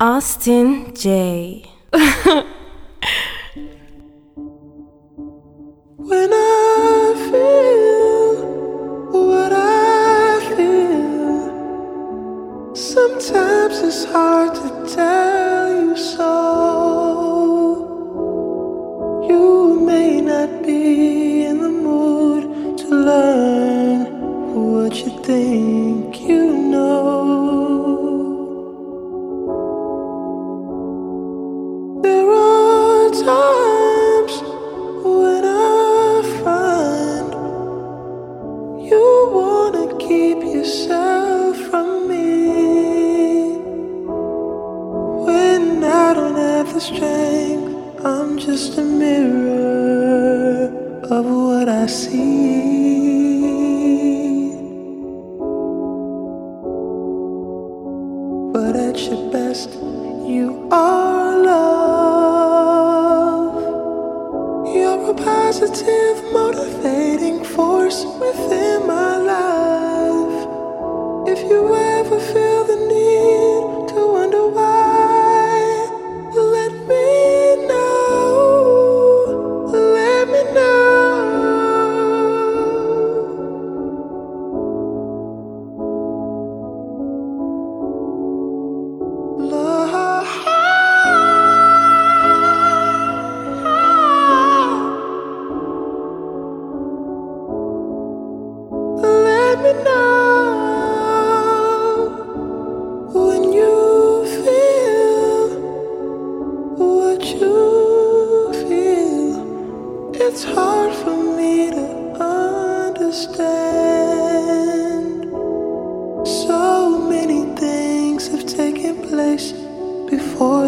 Austin J. when I feel what I feel, sometimes it's hard to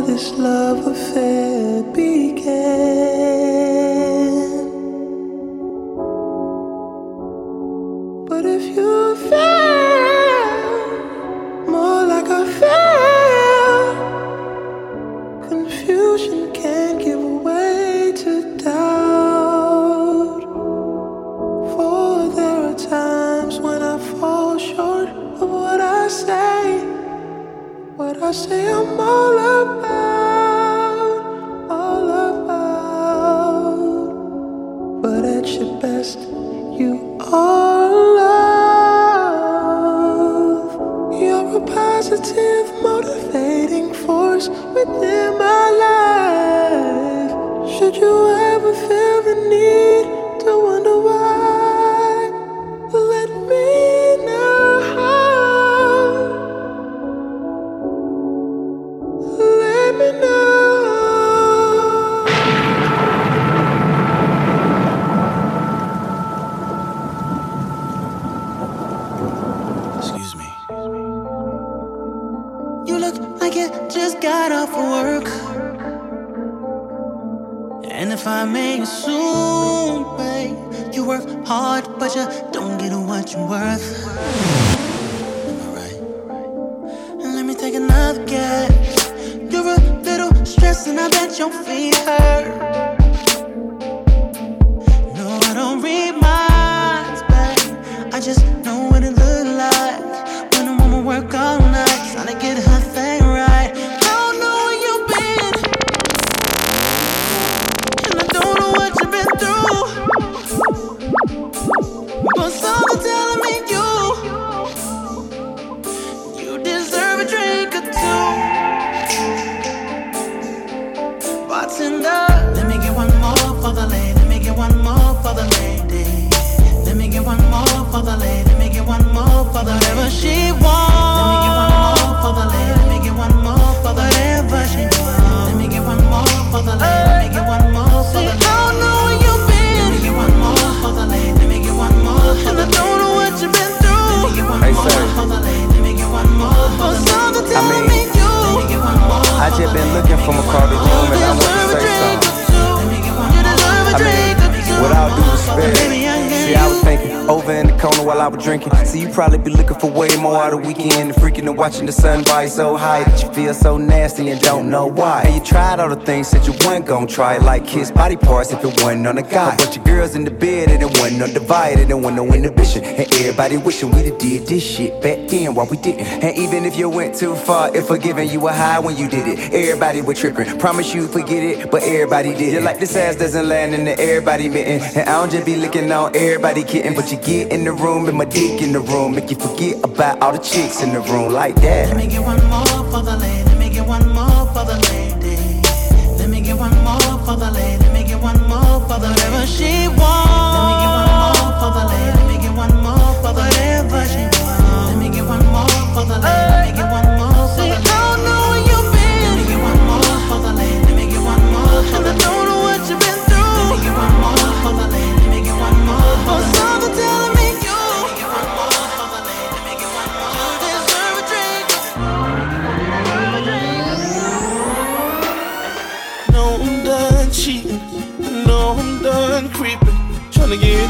this love affair began. Let me get one more for whatever she wants. Let me get one more for the. Let me get one more for whatever she wants. Let me get one more for the. Let me get one more for the. I don't know where you've been. Let me get one more for the lady. Let me get one more for the. I don't know what you've been through. Let me get one hey, more sir. for the. Let me get one more for the. I mean, me you. Let me get one more. I just been looking for across the and I want to say something. You deserve a. I mean, See, I was thinking over in the corner while I was drinking. See, you probably be looking for way more out of weekend and freaking and watching the sun rise so high that you feel so nasty and don't know why. And you tried all the things that you weren't gonna try, like kiss body parts if it wasn't on a guy. But your girls in the bed and it wasn't undivided, it wasn't no inhibition. And everybody wishing we did this shit back then while we didn't. And even if you went too far, if forgiving you were high when you did it, everybody was tripping. Promise you forget it, but everybody did it. Like this ass doesn't land in the everybody bitten. And I don't just be licking on everybody kitten, but you get in the room and my dick in the room. Make you forget about all the chicks in the room like that. Let me get one more for the lady. Let me get one more for the lady. Let me get one more for the lady.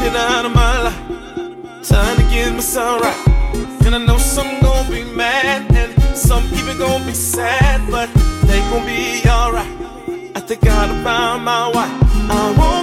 Get out of my life. Time to get myself right. And I know some gon' be mad. And some even gon' be sad. But they gon' be alright. I think I done found my wife. I won't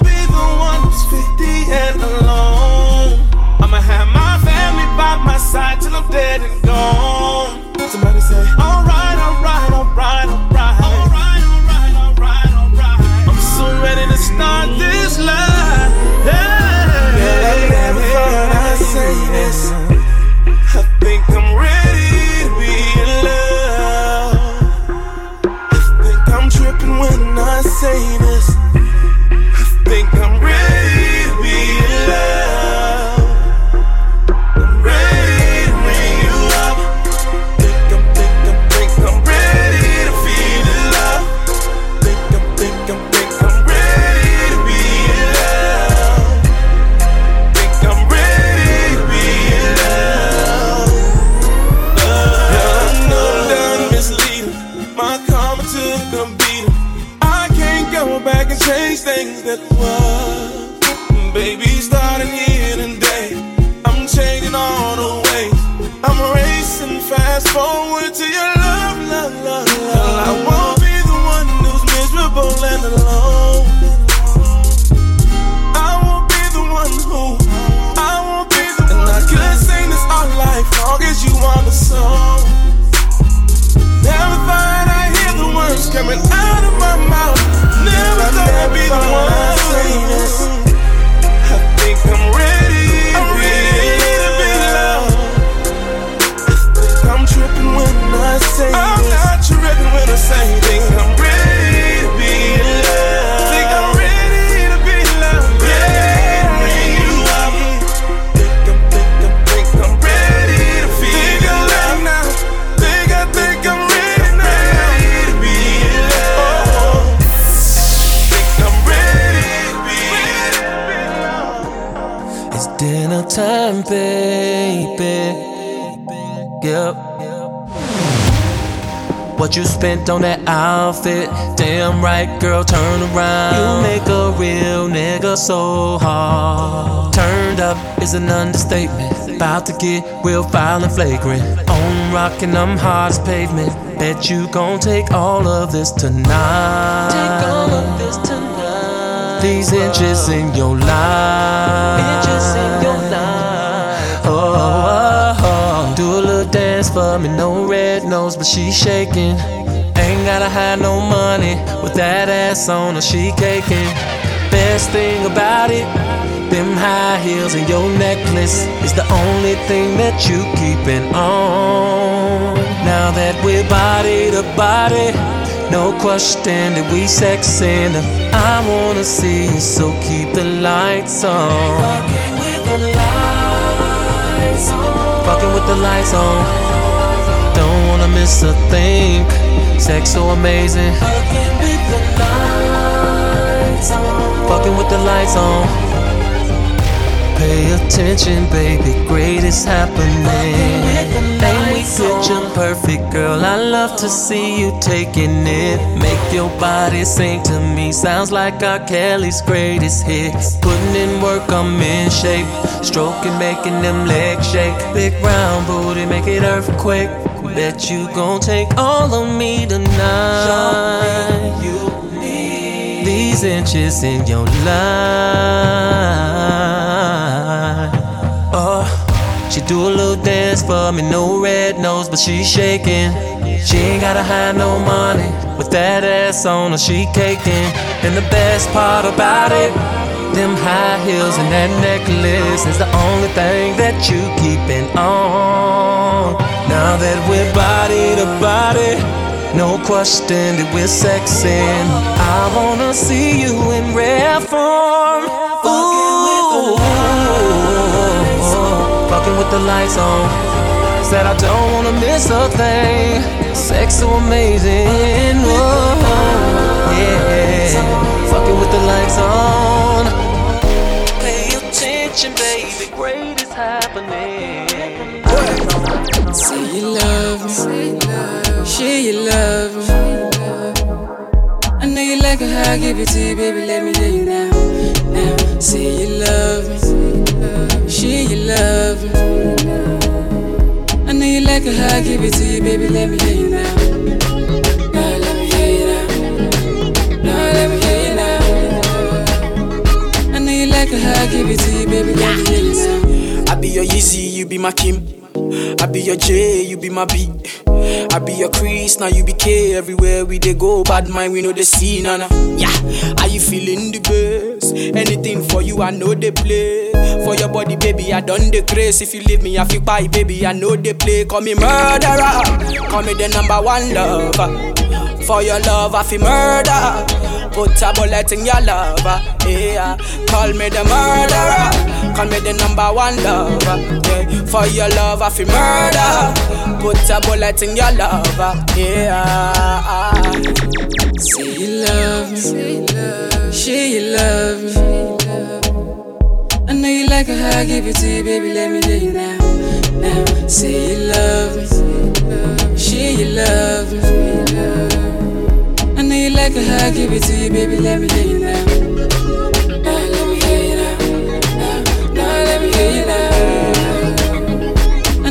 time, baby. Yep. What you spent on that outfit? Damn right, girl, turn around. You make a real nigga so hard. Turned up is an understatement. About to get real foul and flagrant. On rockin', I'm hard as pavement. Bet you gon' take all of this tonight. Take all of this tonight. These inches in your life. Inches in your life. For me, no red nose, but she shaking. Ain't gotta hide no money with that ass on her, she caking. Best thing about it, them high heels and your necklace is the only thing that you keeping on. Now that we're body to body, no question that we sexing. I wanna see you, so keep the lights on. Fucking with the lights on. Wanna miss a thing. Sex so amazing. Fucking with the lights on. Fucking with the lights on. Pay attention, baby, great is happening. Ain't we picture perfect, girl? I love to see you taking it. Make your body sing to me, sounds like R. Kelly's greatest hits. Putting in work, I'm in shape. Stroking, making them legs shake. Big round booty, make it earthquake. Bet you gon' take all of me tonight. You need these inches in your life. Oh, she do a little dance for me, no red nose, but she shaking. She ain't gotta hide no money. With that ass on her, she caking. And the best part about it, them high heels and that necklace is the only thing that you keeping on. No question that we're sexing. I wanna see you in rare form. Ooh, fucking with the lights on. Said I don't wanna miss a thing. Sex so amazing. Whoa, yeah. Fucking with the lights on. Pay attention, baby. Great is happening. Say you love me, say you love like it how give it to you, baby. Let me hear you now. Now, say you love me, say you love me. I know you like how I give it to you, baby. Let me hear you now. Now let me hear you now. Now let me hear you now. I know you like give it to you, baby. I be your Yeezy, you be my Kim. I be your J, you be my B. I be your Chris, now you be K. Everywhere we dey go, bad mind we know the scene, nana. Yeah, are you feeling the best? Anything for you, I know they play. For your body, baby, I done the grace. If you leave me, I feel bye, baby, I know they play. Call me murderer, call me the number one lover. For your love, I feel murder. Put a bullet in your lover, yeah. Call me the murderer, call me the number one lover, yeah. For your love, I feel murder. Put a bullet in your lover, yeah. Say you love me, say you love me. I know you like it how I give it to you, baby. Let me hear you now. Now, say you love me, say you love me. I know you like it how I give it to you, baby. Let me hear you. Now now. I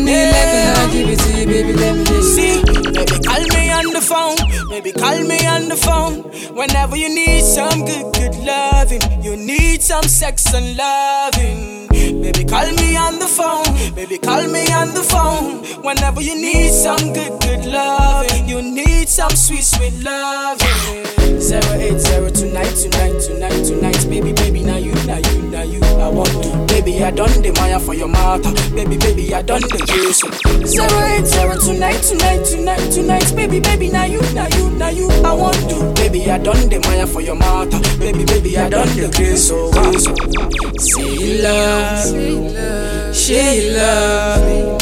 you like to you, baby. Let me. See, baby, call me on the phone. Baby, call me on the phone. Whenever you need some good, good loving, you need some sex and loving. Baby, call me on the phone. Baby, call me on the phone. Whenever you need some good, good loving, you need some sweet, sweet loving. Zero eight zero tonight, tonight, tonight, tonight. Baby, baby, now you, now you, now you. I want to. Baby, I done the Maya for your mother. Baby, baby, I done the case. Zero eight zero tonight, tonight, tonight, tonight. Baby, baby, now you, now you, now you. I want to. Baby, I done the Maya for your mother. Baby, baby, I done the case. So, so. Say love you love.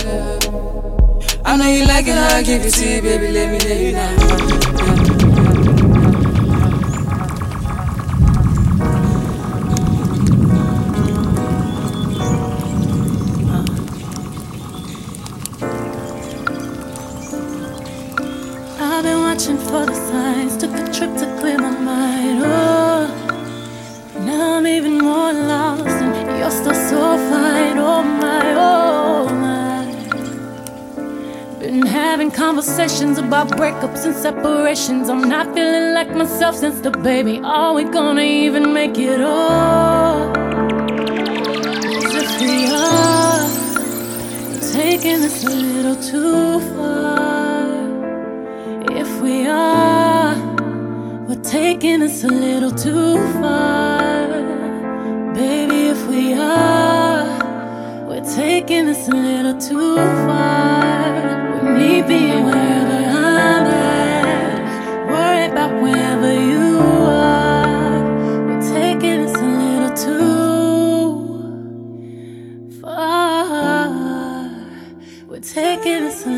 I know you like it I give you see, baby. Let me hear you now. Watching for the signs, took a trip to clear my mind. Oh, now I'm even more lost, and you're still so fine. Oh my, oh my. Been having conversations about breakups and separations. I'm not feeling like myself since the baby. Are we gonna even make it all? 'Cause if we are, taking this a little too far. We are, we're taking this a little too far. Baby, if we are, we're taking this a little too far. With me being wherever I'm at, worry about wherever you are. We're taking this a little too far. We're taking this a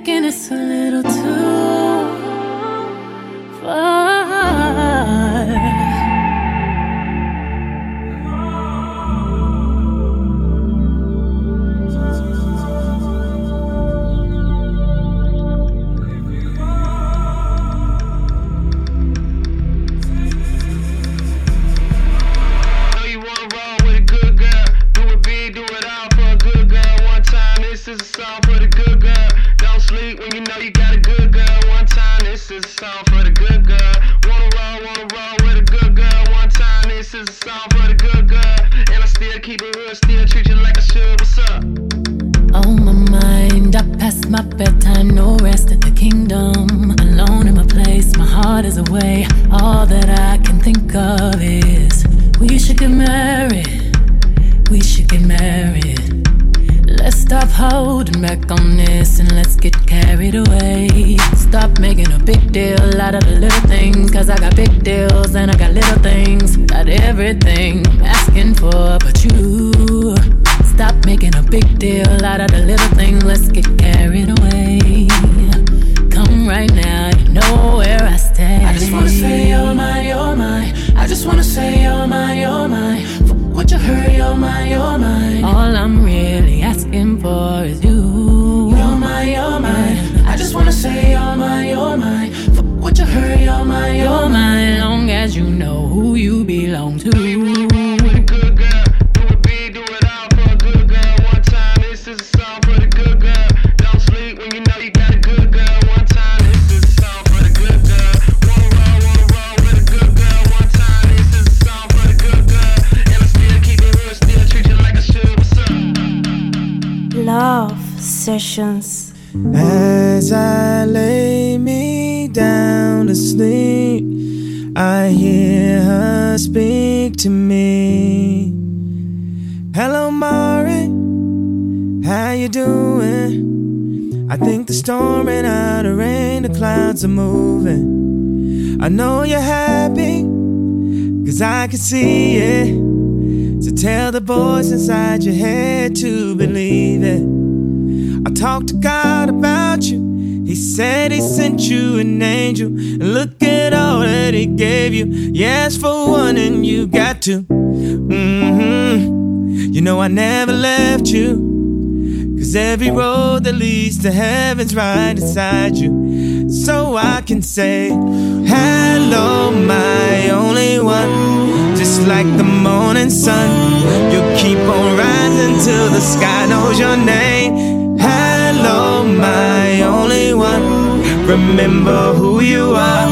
Taking this a little too hood, still treat you like I should. What's up? On my mind, I pass my bedtime, no rest at the kingdom. Alone in my place, my heart is away. All that I can think of is we should get married. We should get married. Stop holding back on this and let's get carried away. Stop making a big deal out of the little things. Cause I got big deals and I got little things. Got everything I'm asking for but you. Stop making a big deal out of the little things. Let's get carried away. Come right now, you know where I stay. I just wanna say you're mine, you're mine. I just wanna say you're mine, you're mine. Heard, you're mine, you're mine. All I'm really asking for is you. You're mine, you're mine. I just wanna say you're mine, you're mine. What you heard, you're mine, you're mine long as you know who you belong to. As I lay me down to sleep, I hear her speak to me. Hello, Mari, how you doing? I think the storm ran out of rain, the clouds are moving. I know you're happy, cause I can see it. So tell the voice inside your head to believe it. I talked to God about you. He said he sent you an angel. And look at all that he gave you. You asked for one and you got two. Mm-hmm. You know I never left you. Cause every road that leads to heaven's right inside you. So I can say, Hello, my only one. Just like the morning sun, you keep on rising till the sky knows your name. Hello, my only one. Remember who you are.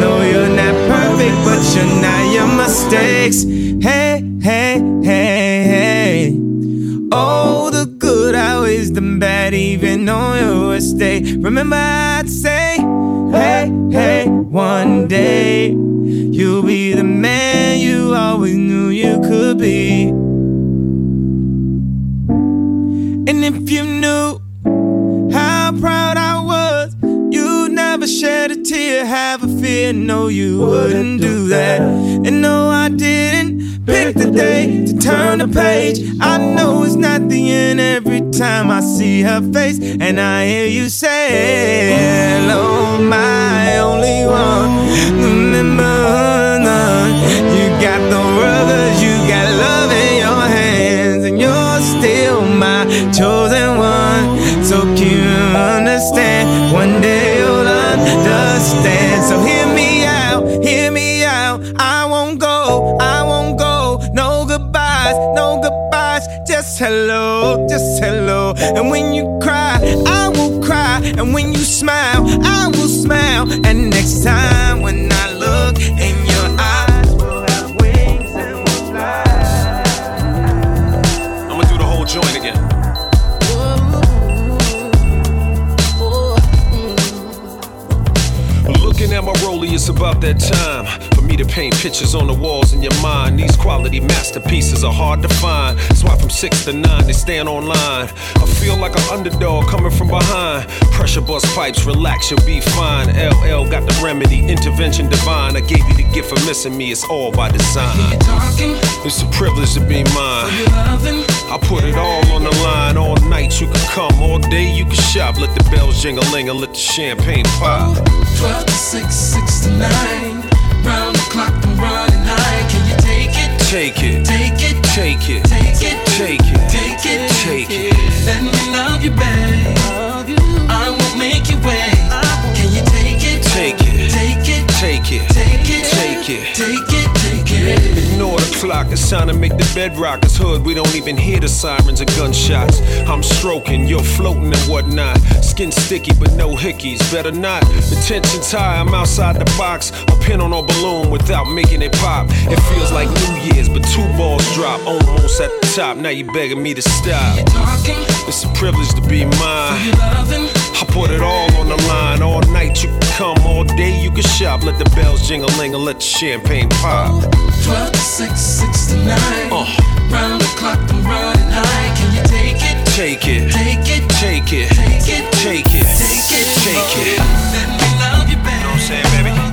No, you're not perfect, but you're not your mistakes. Hey, hey, hey, hey. Oh, the good outweighs the bad, even on your estate. Remember, I'd say, hey, hey, one day you'll be the man you always knew you could be. And if you never shed a tear, have a fear. No, you wouldn't do that. And no, I didn't pick the day to turn the page. I know it's not the end every time I see her face, and I hear you say, Hello, my only one. Remember. You got the 'cause you got love in your hands, and you're still my chosen one. So can you understand? One day hello, just hello. And when you cry, I will cry. And when you smile, I will smile. And next time when I look in your eyes, we'll have wings and we'll fly. I'm gonna do the whole joint again. Looking at my rollie, it's about that time to paint pictures on the walls in your mind. These quality masterpieces are hard to find. That's why from six to nine they stand online. I feel like an underdog coming from behind. Pressure bust pipes, relax, you'll be fine. LL got the remedy, intervention divine. I gave you the gift for missing me, it's all by design. It's a privilege to be mine. I put it all on the line. All night you can come, all day you can shop. Let the bells jingle let the champagne pop. 12 to 6, 6 to 9. Take it? Take it, Take it, take it, take it, take it, take it, take it. Let me love you, babe. I won't make you wait. Can you take it? Take it, Take it, take it, take it, take it. Flock. It's time to make the bedrock. It's hood, we don't even hear the sirens and gunshots. I'm stroking, you're floating and whatnot. Skin sticky, but no hickeys. Better not. The tension's high, I'm outside the box. A pin on a balloon without making it pop. It feels like New Year's, but two balls drop almost at the top. Now you begging me to stop. It's a privilege to be mine. I put it all on the line. All night you can come, all day you can shop. Let the bells jingle and let the champagne pop. 12 to 6, 6 to 9. Uh. Round the clock, I'm running high. Can you take it? Take it. Take it. Take it. Take it. Take it. Take it. Take it. Let me love you, baby. You know what I'm saying, baby?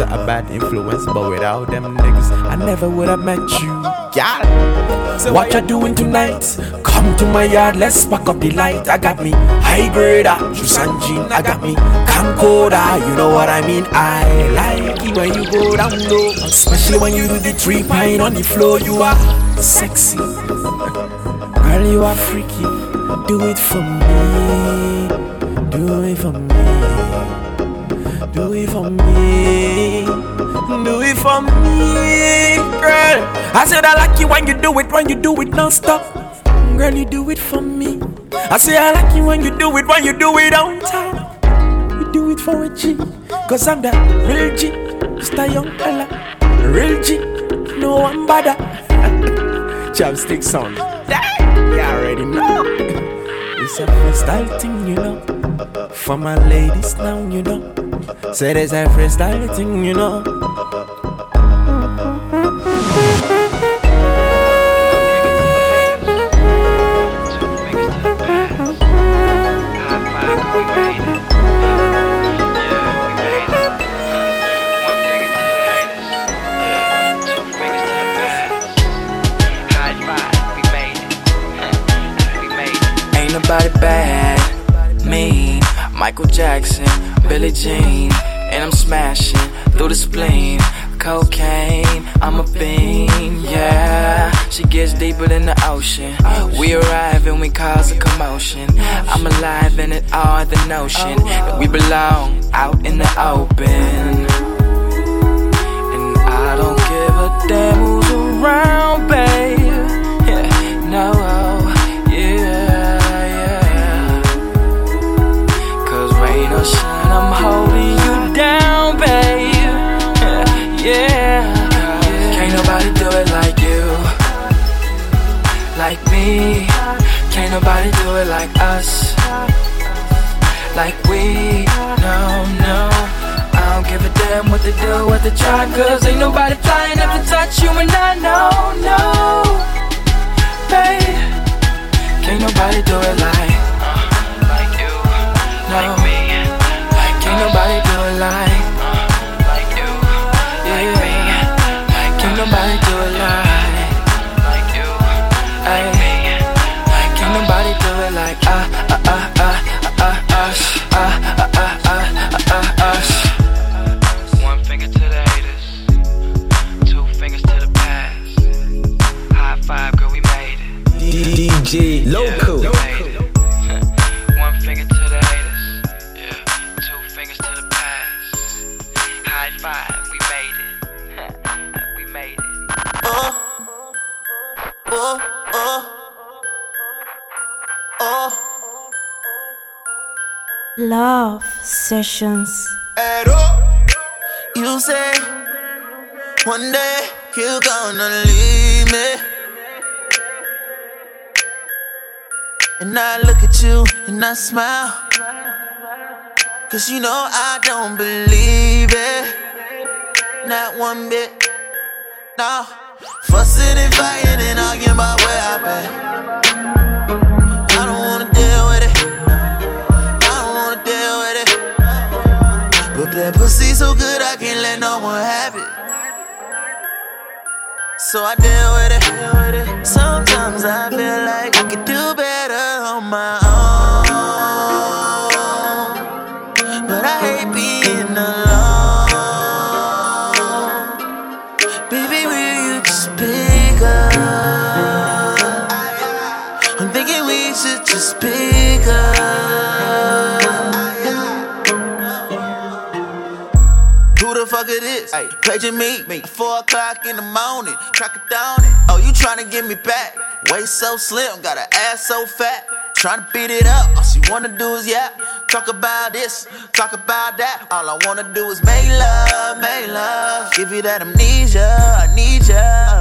A bad influence, but without them niggas, I never would have met you. Yeah. So what you doing tonight? Come to my yard, let's spark up the light. I got me high ah, grader, juice and gin. I got me camcorder, you know what I mean. I like it when you go down low, especially when you do the three pine on the floor. You are sexy, girl. You are freaky. Do it for me. Do it for me. Do it for me. Do it for me, girl. I said I like you when you do it, when you do it non-stop. Girl, you do it for me. I say I like you when you do it, when you do it on time. You do it for a G, cause I'm the real G. Just a young fella, real G. No one bother. Chopstick sound. You already know. It's a freestyle thing, you know. For my ladies now, you know. Say there's a freestyle thing, you know. Ain't nobody bad, mean. Michael Jackson, Billie Jean, and I'm smashing through the spleen. Cocaine, I'm a bean, yeah. She gets deeper than the ocean. We arrive and we cause a commotion. I'm alive and it all the notion that we belong out in the open. And I don't give a damn who's around, babe. Nobody do it like us, like we. No, no. I don't give a damn what they do, what they try, cause ain't nobody flying enough to touch you, and I know, no, babe. Can't nobody do it like, like you, no. like me. Can't nobody do it like, like you, like me. Can't nobody do it like, like you, like me. Sessions. You say one day you're gonna leave me. And I look at you and I smile. Cause you know I don't believe it. Not one bit. No. Fussing and fighting and arguing about where I've been. That pussy so good I can't let no one have it. So I deal with it. Sometimes I feel like I could do better on my own. But I hate being alone. Baby, will you just pick up? I'm thinking we should just pick up. It is? Hey, paging me, me. Four o'clock in the morning, track it down it. Oh, you tryna get me back? Waist so slim, got an ass so fat. Tryna beat it up, all she wanna do is yap. Talk about this, talk about that. All I wanna do is make love, make love. Give you that amnesia, I need ya,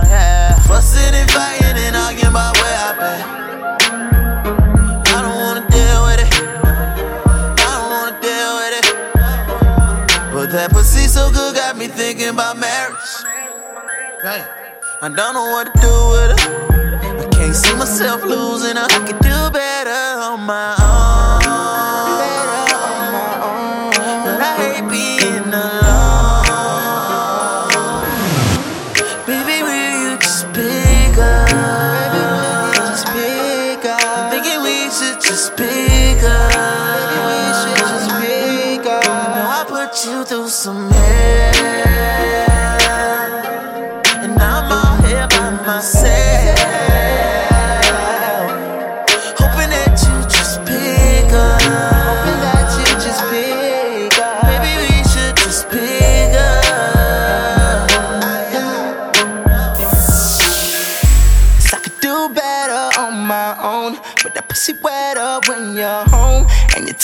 yeah. Fussing and fighting and arguing about where I've been. Me thinking about marriage. I don't know what to do with her. I can't see myself losing her. I could do better on my own.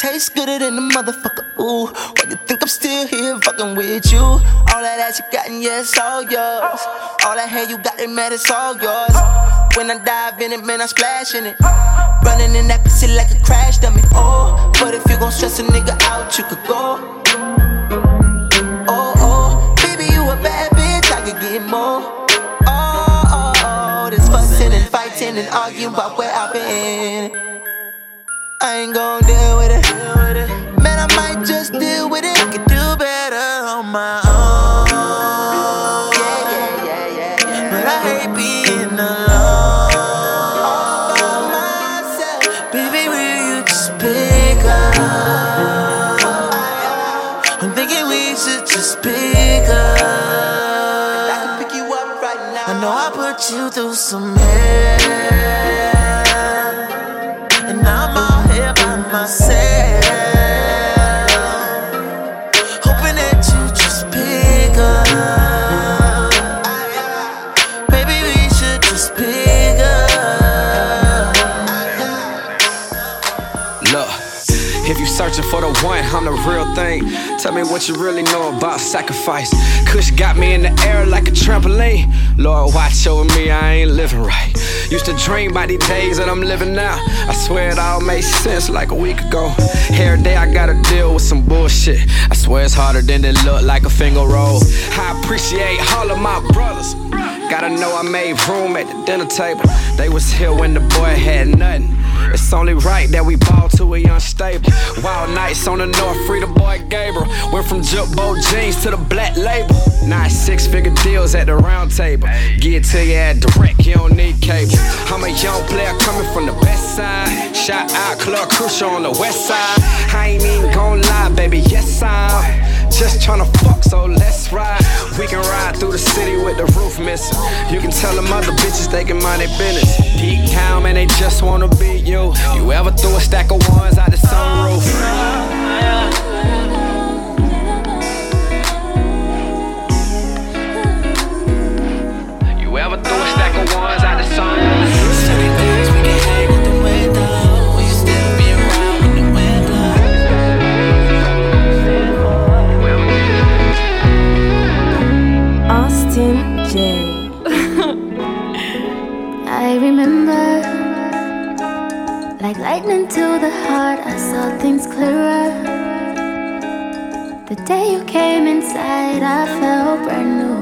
You gooder than the motherfucker. Ooh, why you think I'm still here fucking with you? All that ass you got, and yeah, it's all yours. All that hair you got, it man, it's all yours. When I dive in it, man, I splash in it. Running in that pussy like a crash dummy. Oh, but if you gon' stress a nigga out, you could go. Oh, oh, baby, you a bad bitch, I could get more. Oh, oh, oh, this fussing and fighting and arguing about where I've been. I ain't gon' deal with it. Man, I might just deal with it. I could do better on my own. Yeah, yeah, yeah. But I hate being alone. All by myself. Baby, will you just pick up? I'm thinking we should just pick up. I can pick you up right now. I know I put you through some Tell me what you really know about sacrifice. Kush got me in the air like a trampoline. Lord, watch over me, I ain't living right. Used to dream about these days that I'm living now. I swear it all made sense like a week ago. Every day I gotta deal with some bullshit. I swear it's harder than it look like a finger roll. I appreciate all of my brothers. Gotta know I made room at the dinner table. They was here when the boy had nothing. It's only right that we ball to a unstable. Wild nights on the north, free the boy Gabriel. Went from Jumbo jeans to the black label. Nine six figure deals at the round table. Get to you at direct, you don't need cable. I'm a young player coming from the west side. Shout out Club Crucial on the west side. I ain't even gon' lie, baby, yes I'm just tryna fuck, so let's ride. We can ride through the city with the roof missing. You can tell them other bitches they can mind their business. Deep town, man, they just wanna beat you. You ever threw a stack of ones out the sunroof? Lightning to the heart, I saw things clearer. The day you came inside, I felt brand new.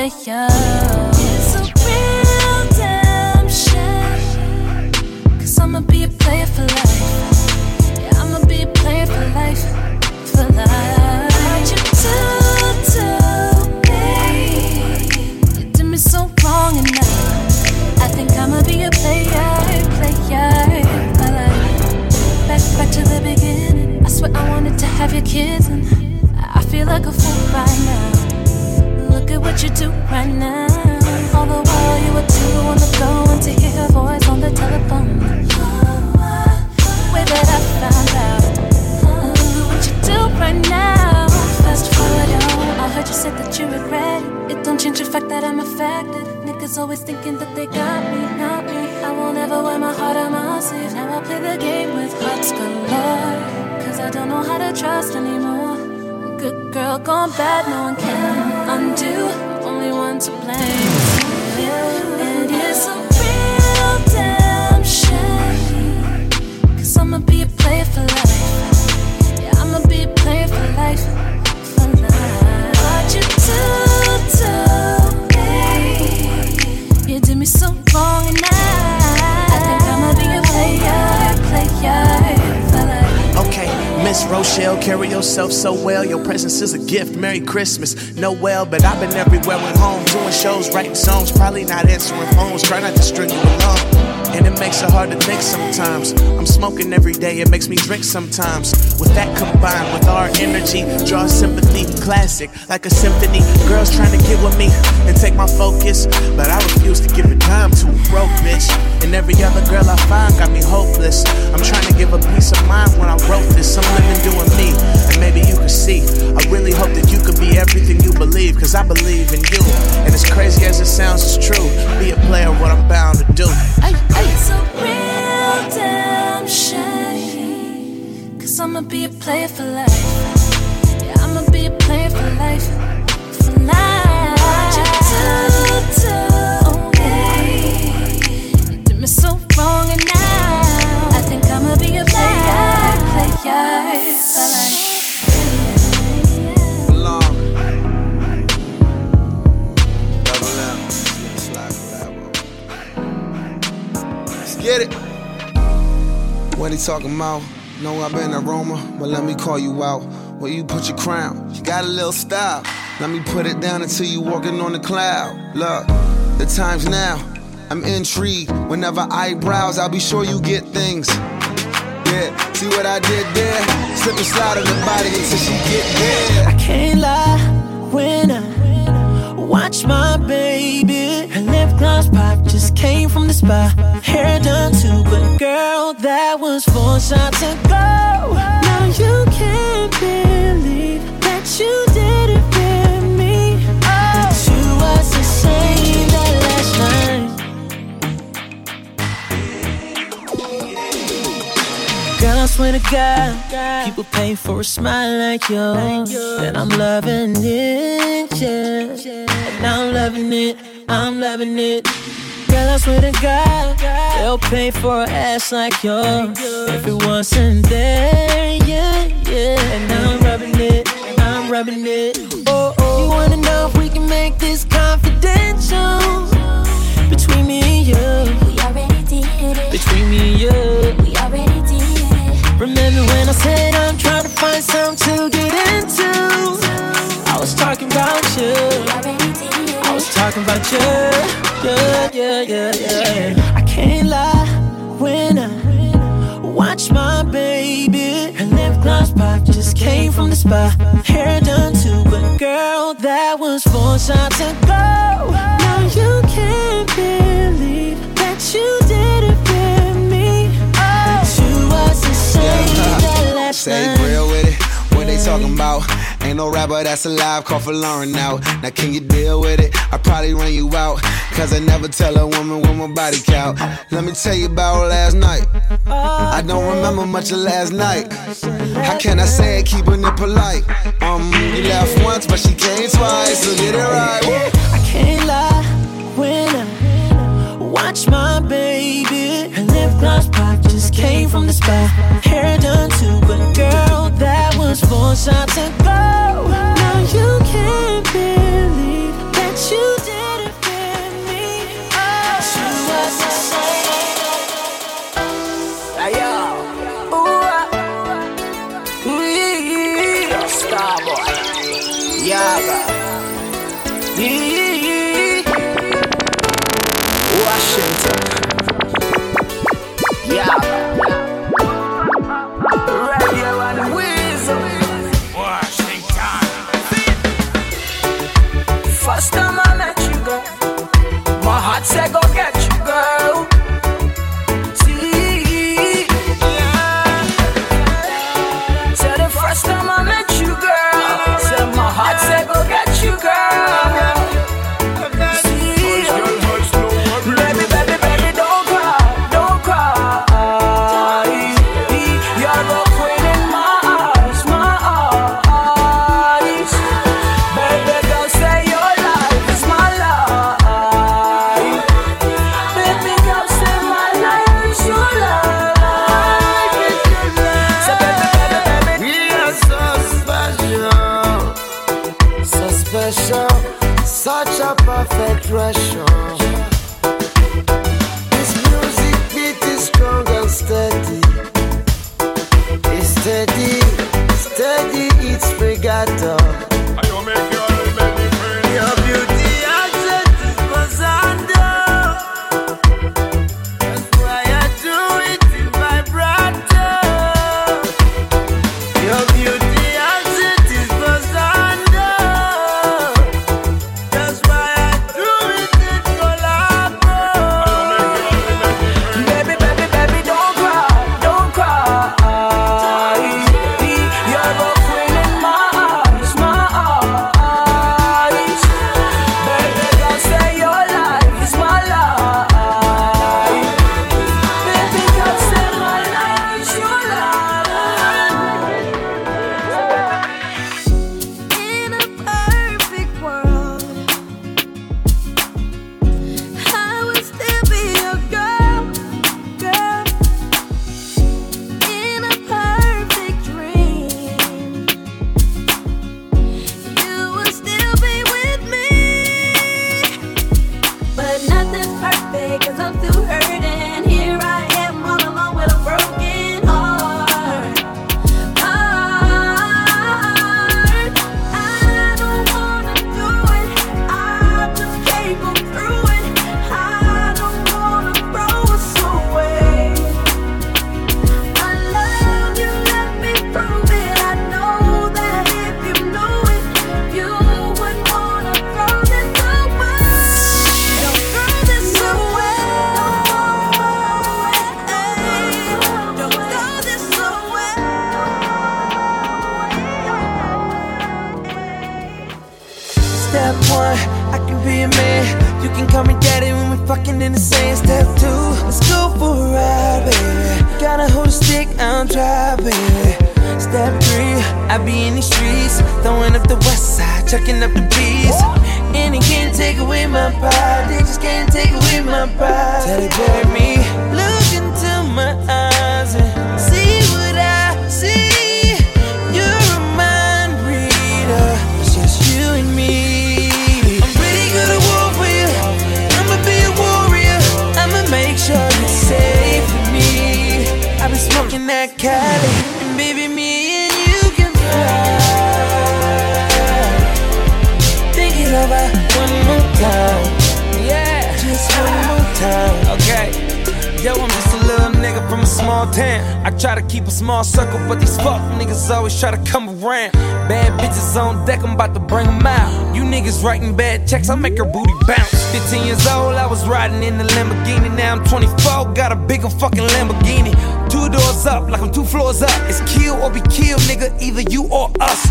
Yeah. gift, Merry Christmas. No well, but I've been everywhere with home, doing shows, writing songs, probably not answering phones, try not to string you along. And it makes it hard to think sometimes. I'm smoking every day, it makes me drink sometimes. With that combined with our energy, draw sympathy, classic, like a symphony. Girls trying to get with me and take my focus, but I refuse to give a dime to a broke bitch. And every other girl I find got me hopeless. I'm trying to cause I believe in you. And as crazy as it sounds, it's true. Be a player, what I'm bound to do. Hey, hey. It's a real damn shame. Cause I'ma be a player for life. Yeah, I'ma be a player for life. Talking about? No, I've been a Roma, but let me call you out. Where you put your crown? You got a little style. Let me put it down until you walking on the cloud. Look, the time's now. I'm intrigued. Whenever I browse, I'll be sure you get things. Yeah, see what I did there? Slip and slide on the body until she get there. I can't lie when I watch my baby. Gloss pop just came from the spa. Hair done too, but girl, that was four shots ago. Now you can't believe that you did it with me. That you was the same that last night. Girl, I swear to God, people pay for a smile like yours. And I'm loving it, yeah. And I'm loving it, I'm loving it. Girl, I swear to God, they'll pay for an ass like yours. If it wasn't there, yeah, yeah. And I'm rubbing it, I'm rubbing it. Oh, oh. You wanna know if we can make this confidential? Between me and you. We already did it. Between me and you. We already did it. Remember when I said I'm trying to find something to get talking about you. Yeah, yeah, yeah, yeah. I can't lie when I watch my baby. Her lip gloss pop just came from the spa. Hair done too, but girl, that was four shots ago. Now you can't believe that you did it with me. That you was the same that uh, last Say night. real with it. What they talking about? Ain't no rapper that's alive, call for Lauren out. Now can you deal with it? I probably run you out. Cause I never tell a woman what my body count. Let me tell you about last night. I don't remember much of last night. How can I say it, keeping it polite? Um, you left once, but she came twice, so get it right. I can't lie when I watch my baby. Her lip gloss just came from the spa. Hair done too, but girl, that was four shots ago. Now you can't believe that you chucking up the bees. And they can't take away my pride, they just can't take away my pride. Tell it, baby. all. I try to keep a small circle, but these fuck niggas always try to come around. Bad bitches on deck, I'm about to bring them out. You niggas writing bad checks, I make her booty bounce. 15 years old, I was riding in the Lamborghini. Now I'm 24, got a bigger fucking Lamborghini. Two doors up, like I'm two floors up. It's kill or be killed, nigga, either you or us.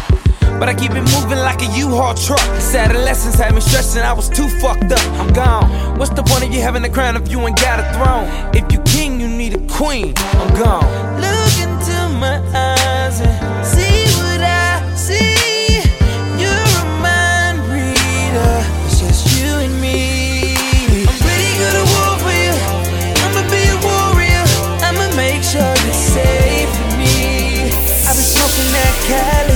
But I keep it moving like a U-Haul truck. This adolescence had me stressing, I was too fucked up. I'm gone. What's the point of you having a crown if you ain't got a throne? If you queen, I'm gone. Look into my eyes and see what I see. You're a mind reader, it's just you and me. I'm pretty good at war for you. I'ma be a warrior, I'ma make sure you're safe for me. I've been smoking that cat.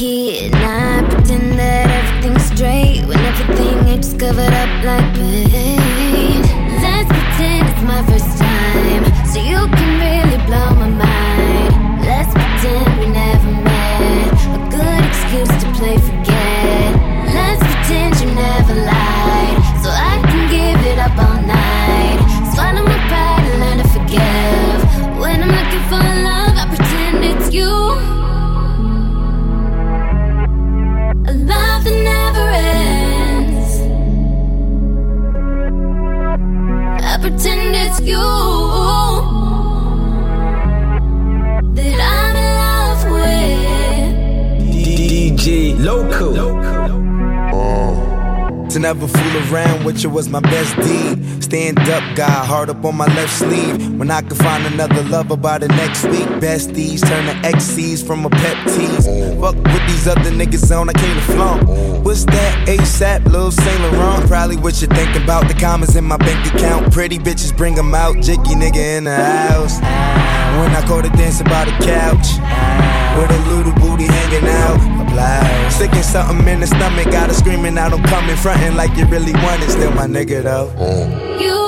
kid, and I pretend that everything's straight when everything ain't just covered up like pain. Let's pretend it's my first. With you was my best deed. Stand up, guy, hard up on my left sleeve. When I could find another lover by the next week. Besties turn to XCs from a pet tease. Fuck with these other niggas on, I came to flaunt. What's that ASAP, Lil Saint Laurent? Probably what you thinking about. The commas in my bank account. Pretty bitches bring them out. Jiggy nigga in the house. When I go to dance about the couch. With a little booty hanging out. A blouse. Sticking something in the stomach. Got her screaming out, I'm coming. Fronting like you really want it. Still my nigga though. Oh. You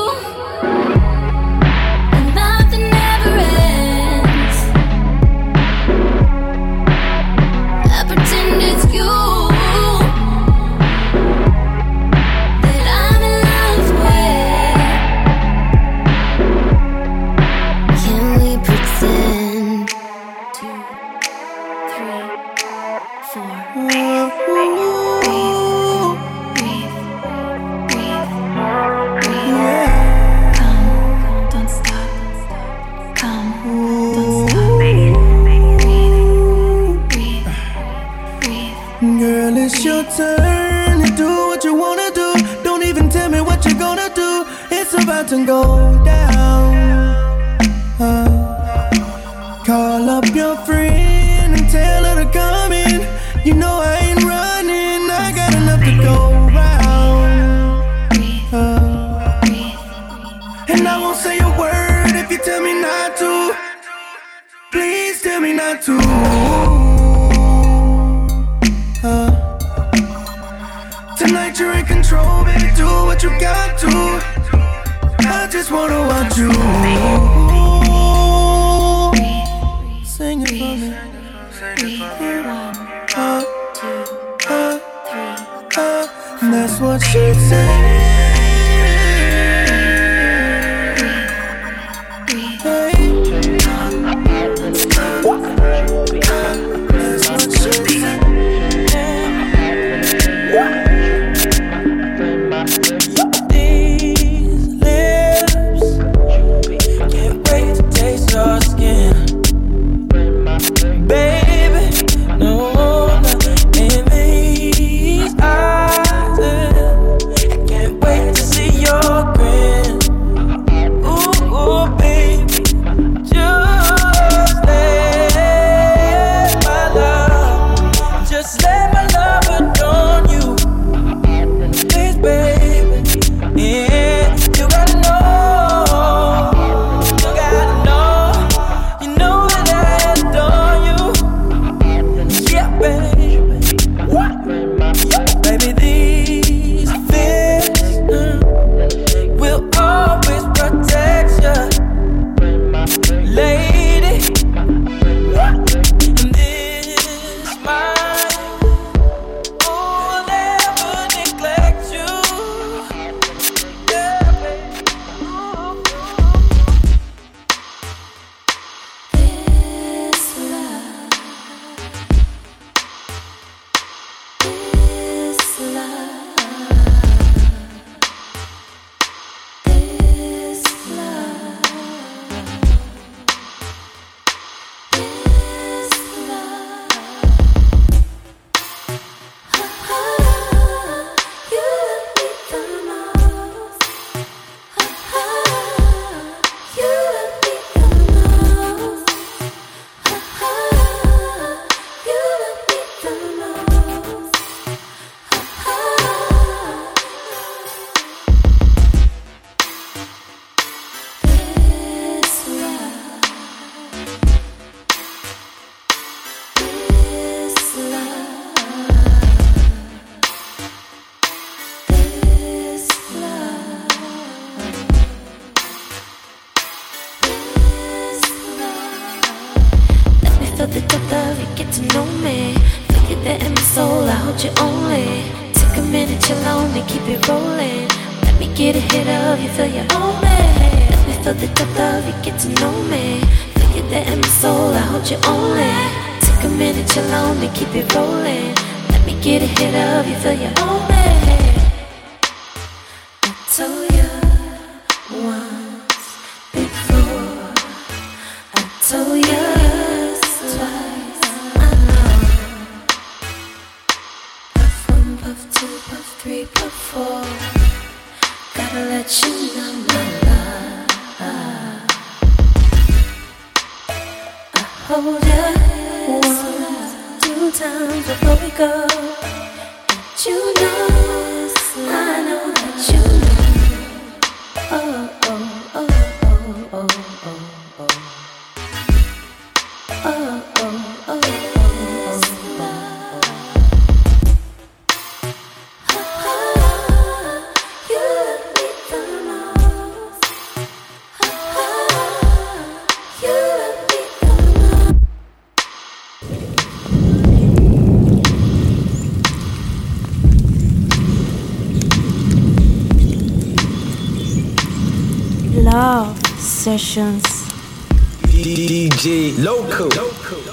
me. You there in my soul, I hold you only. Take a minute, on me, keep it rolling. Let me get a hit of you, feel you own sessions. DJ Locco. Locco.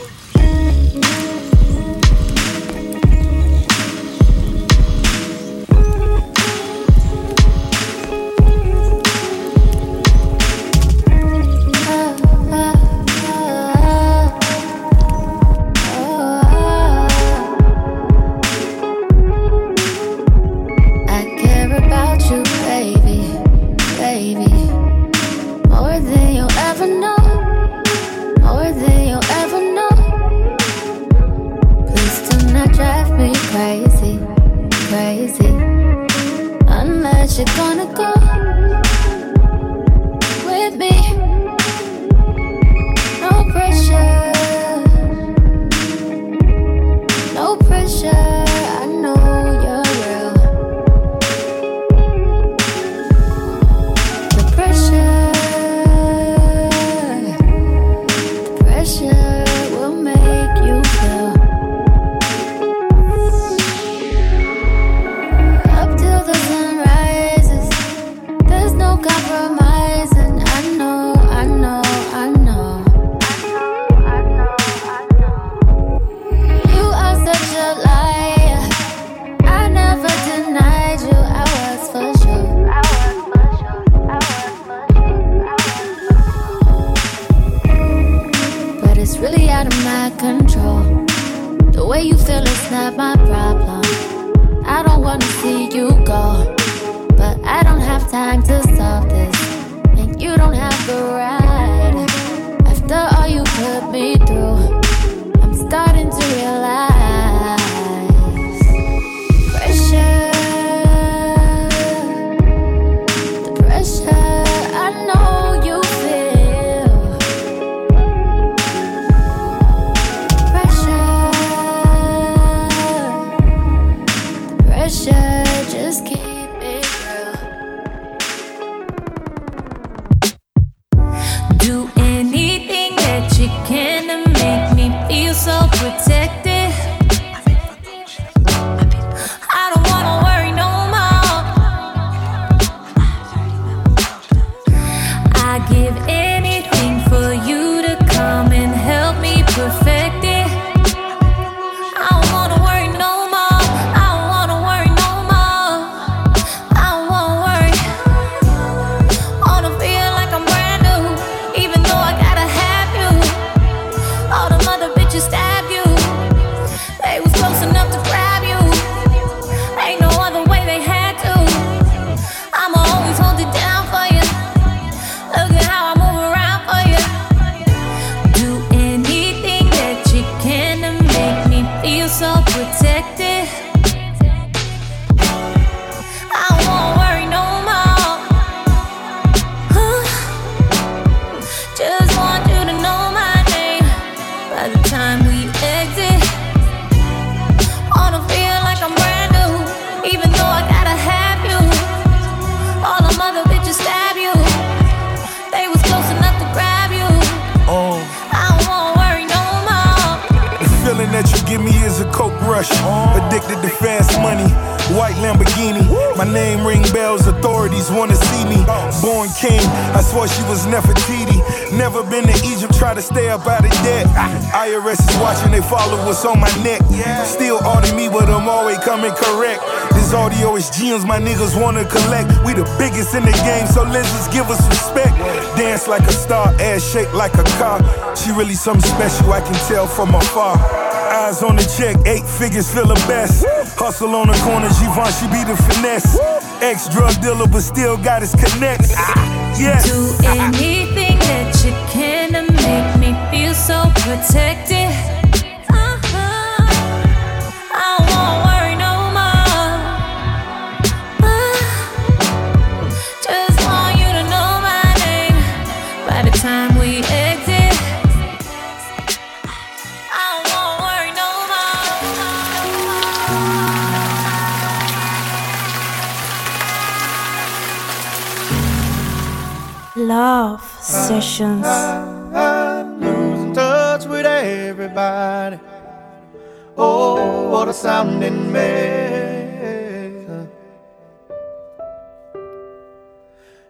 head shaped like a car. She really something special, I can tell from afar. Eyes on the check, eight figures feel the best. Hustle on the corner, she be the finesse. Ex drug dealer, but still got his connects. Ah, yes. Do anything that you can to make me feel so protected.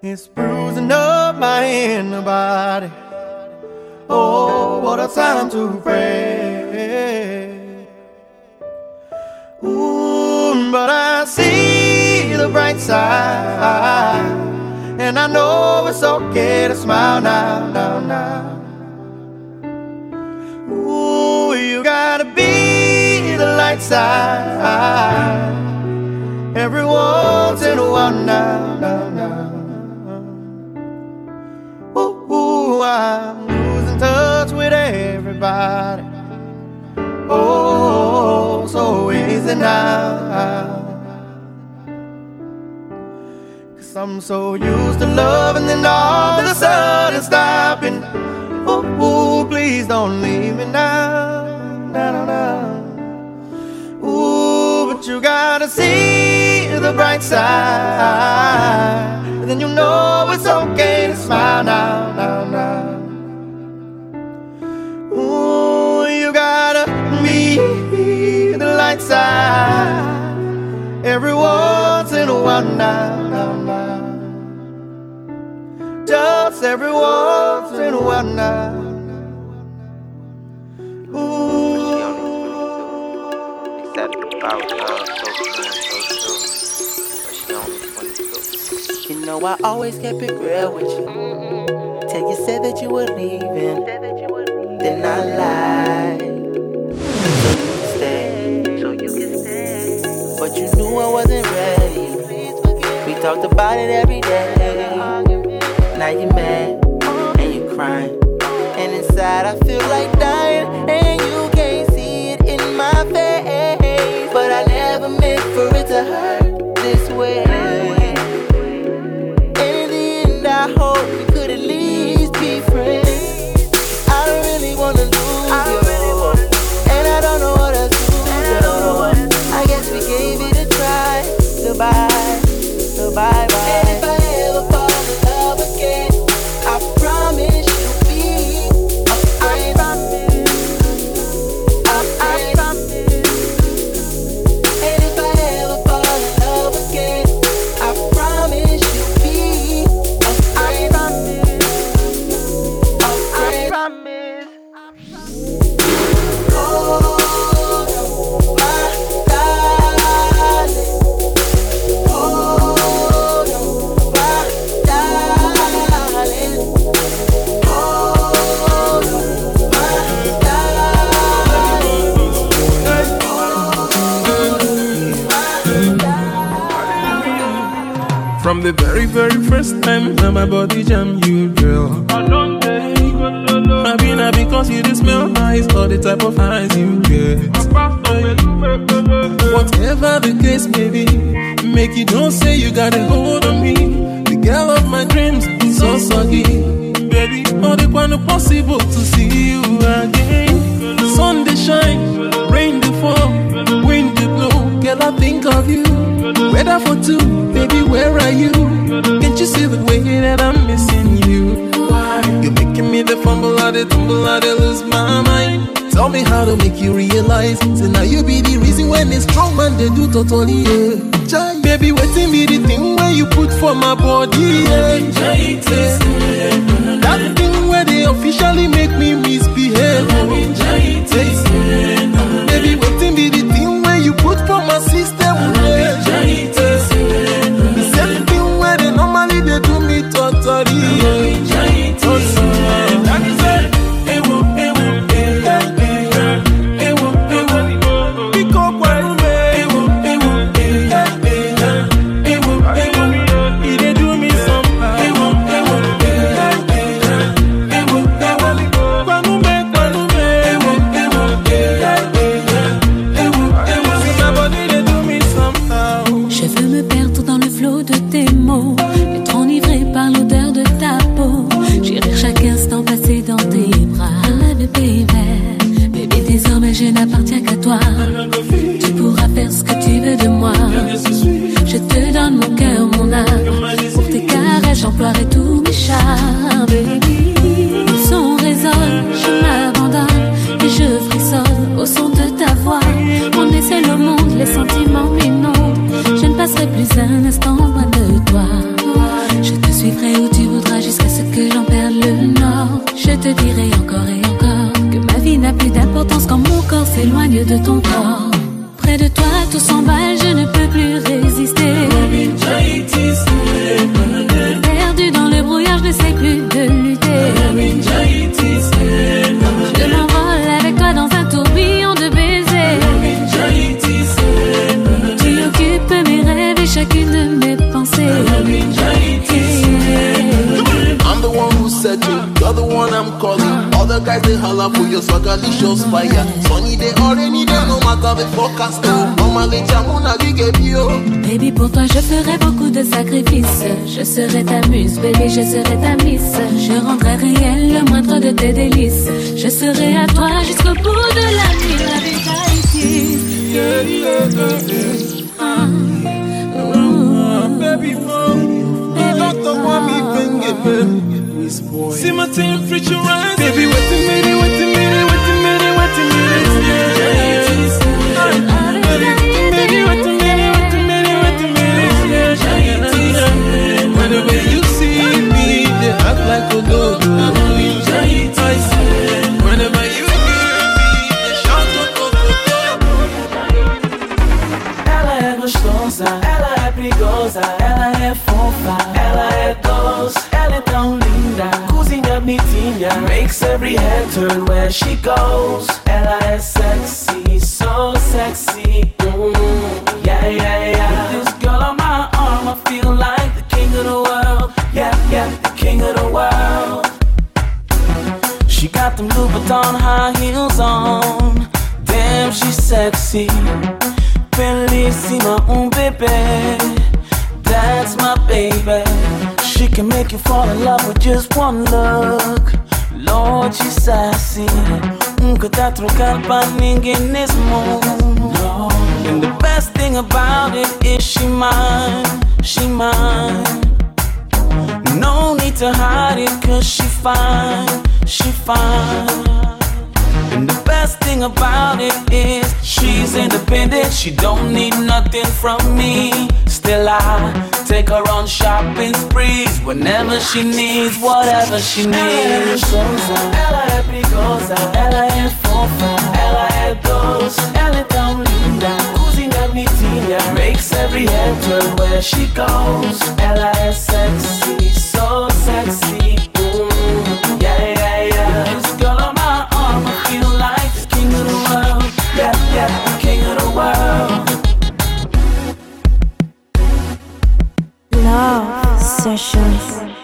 It's bruising up my inner body. Oh, what a time to pray. Ooh, but I see the bright side. And I know it's okay to smile now, now, now. The light side. Every once in a while now, now, now. Ooh, ooh, I'm losing touch with everybody. Oh, so easy now. Cause I'm so used to loving and all of a sudden stopping. Ooh, ooh, please don't leave me now. now, now, but you gotta see the bright side. And then you know it's okay to smile now, now, now. Ooh, you gotta be the light side. Every once in a while now, now, now. Just every once in a while now. You know I always kept it real with you. Till you said that you were leaving. Then I lied. But you knew I wasn't ready. We talked about it every day. Now you're mad and you're crying. And inside I feel like dying. And you for it to hurt this way. Do Baby, wait a. Baby. Yeah. Whenever you see me, they act like a dodo. Cozinha makes every head turn where she goes. Sexy, so sexy. Mm, yeah, yeah, yeah. With this girl on my arm, I feel like the king of the world. Yeah, yeah, the king of the world. She got them Louboutin high heels on. Damn, she's sexy. Bellissima, un bebé. That's my baby. Can make you fall in love with just one look. Lord, she's sassy. Ninguém nesse mundo. And the best thing about it is she mine, she mine. No need to hide it cause she fine, she fine. And the best thing about it is she's independent, she don't need nothing from me. Still I take her on shopping sprees whenever she needs whatever she needs. Ela é perigosa, ela é fofa, ela é doce, ela é tão linda. Cozinha bonitinha, makes every head turn where she goes. Ela é sexy, so sexy. Yeah, yeah, yeah. This girl Love Sessions.